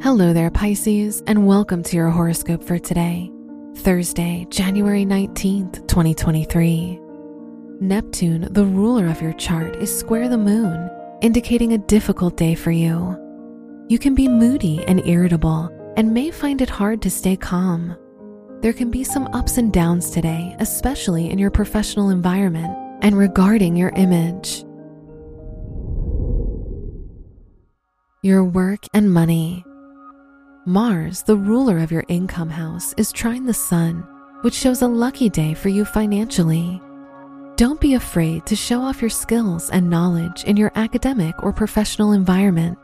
Hello there, Pisces, and welcome to your horoscope for today, Thursday, January 19th, 2023. Neptune, the ruler of your chart, is square the moon, indicating a difficult day for you. You can be moody and irritable and may find it hard to stay calm. There can be some ups and downs today, especially in your professional environment and regarding your image. Your work and money. Mars, the ruler of your income house, is trine the sun, which shows a lucky day for you financially. Don't be afraid to show off your skills and knowledge in your academic or professional environment,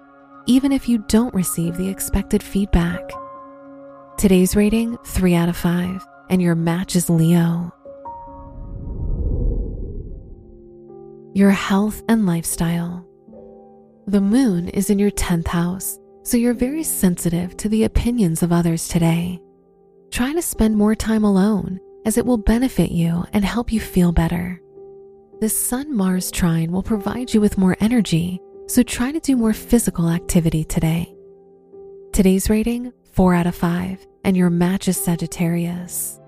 even if you don't receive the expected feedback. Today's rating 3 out of 5, and your match is Leo. Your health and lifestyle. The moon is in your 10th house, so you're very sensitive to the opinions of others today. Try to spend more time alone as it will benefit you and help you feel better. This Sun Mars trine will provide you with more energy, so try to do more physical activity today. Today's rating 4 out of 5, and your match is Sagittarius.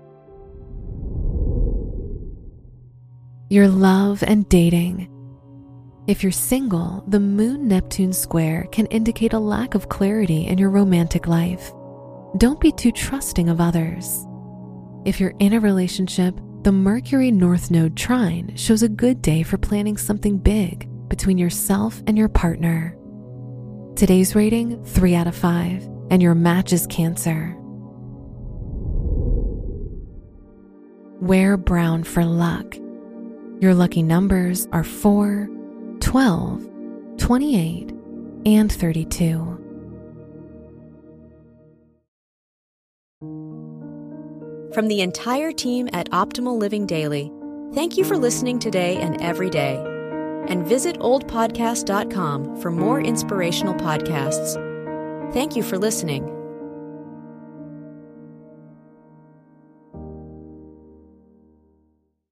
Your love and dating. If you're single, the Moon Neptune square can indicate a lack of clarity in your romantic life. Don't be too trusting of others. If you're in a relationship, the Mercury North Node trine shows a good day for planning something big between yourself and your partner. Today's rating 3 out of 5, and your match is Cancer. Wear brown for luck. Your lucky numbers are 4, 12, 28, and 32. From the entire team at Optimal Living Daily, thank you for listening today and every day. And visit oldpodcast.com for more inspirational podcasts. Thank you for listening.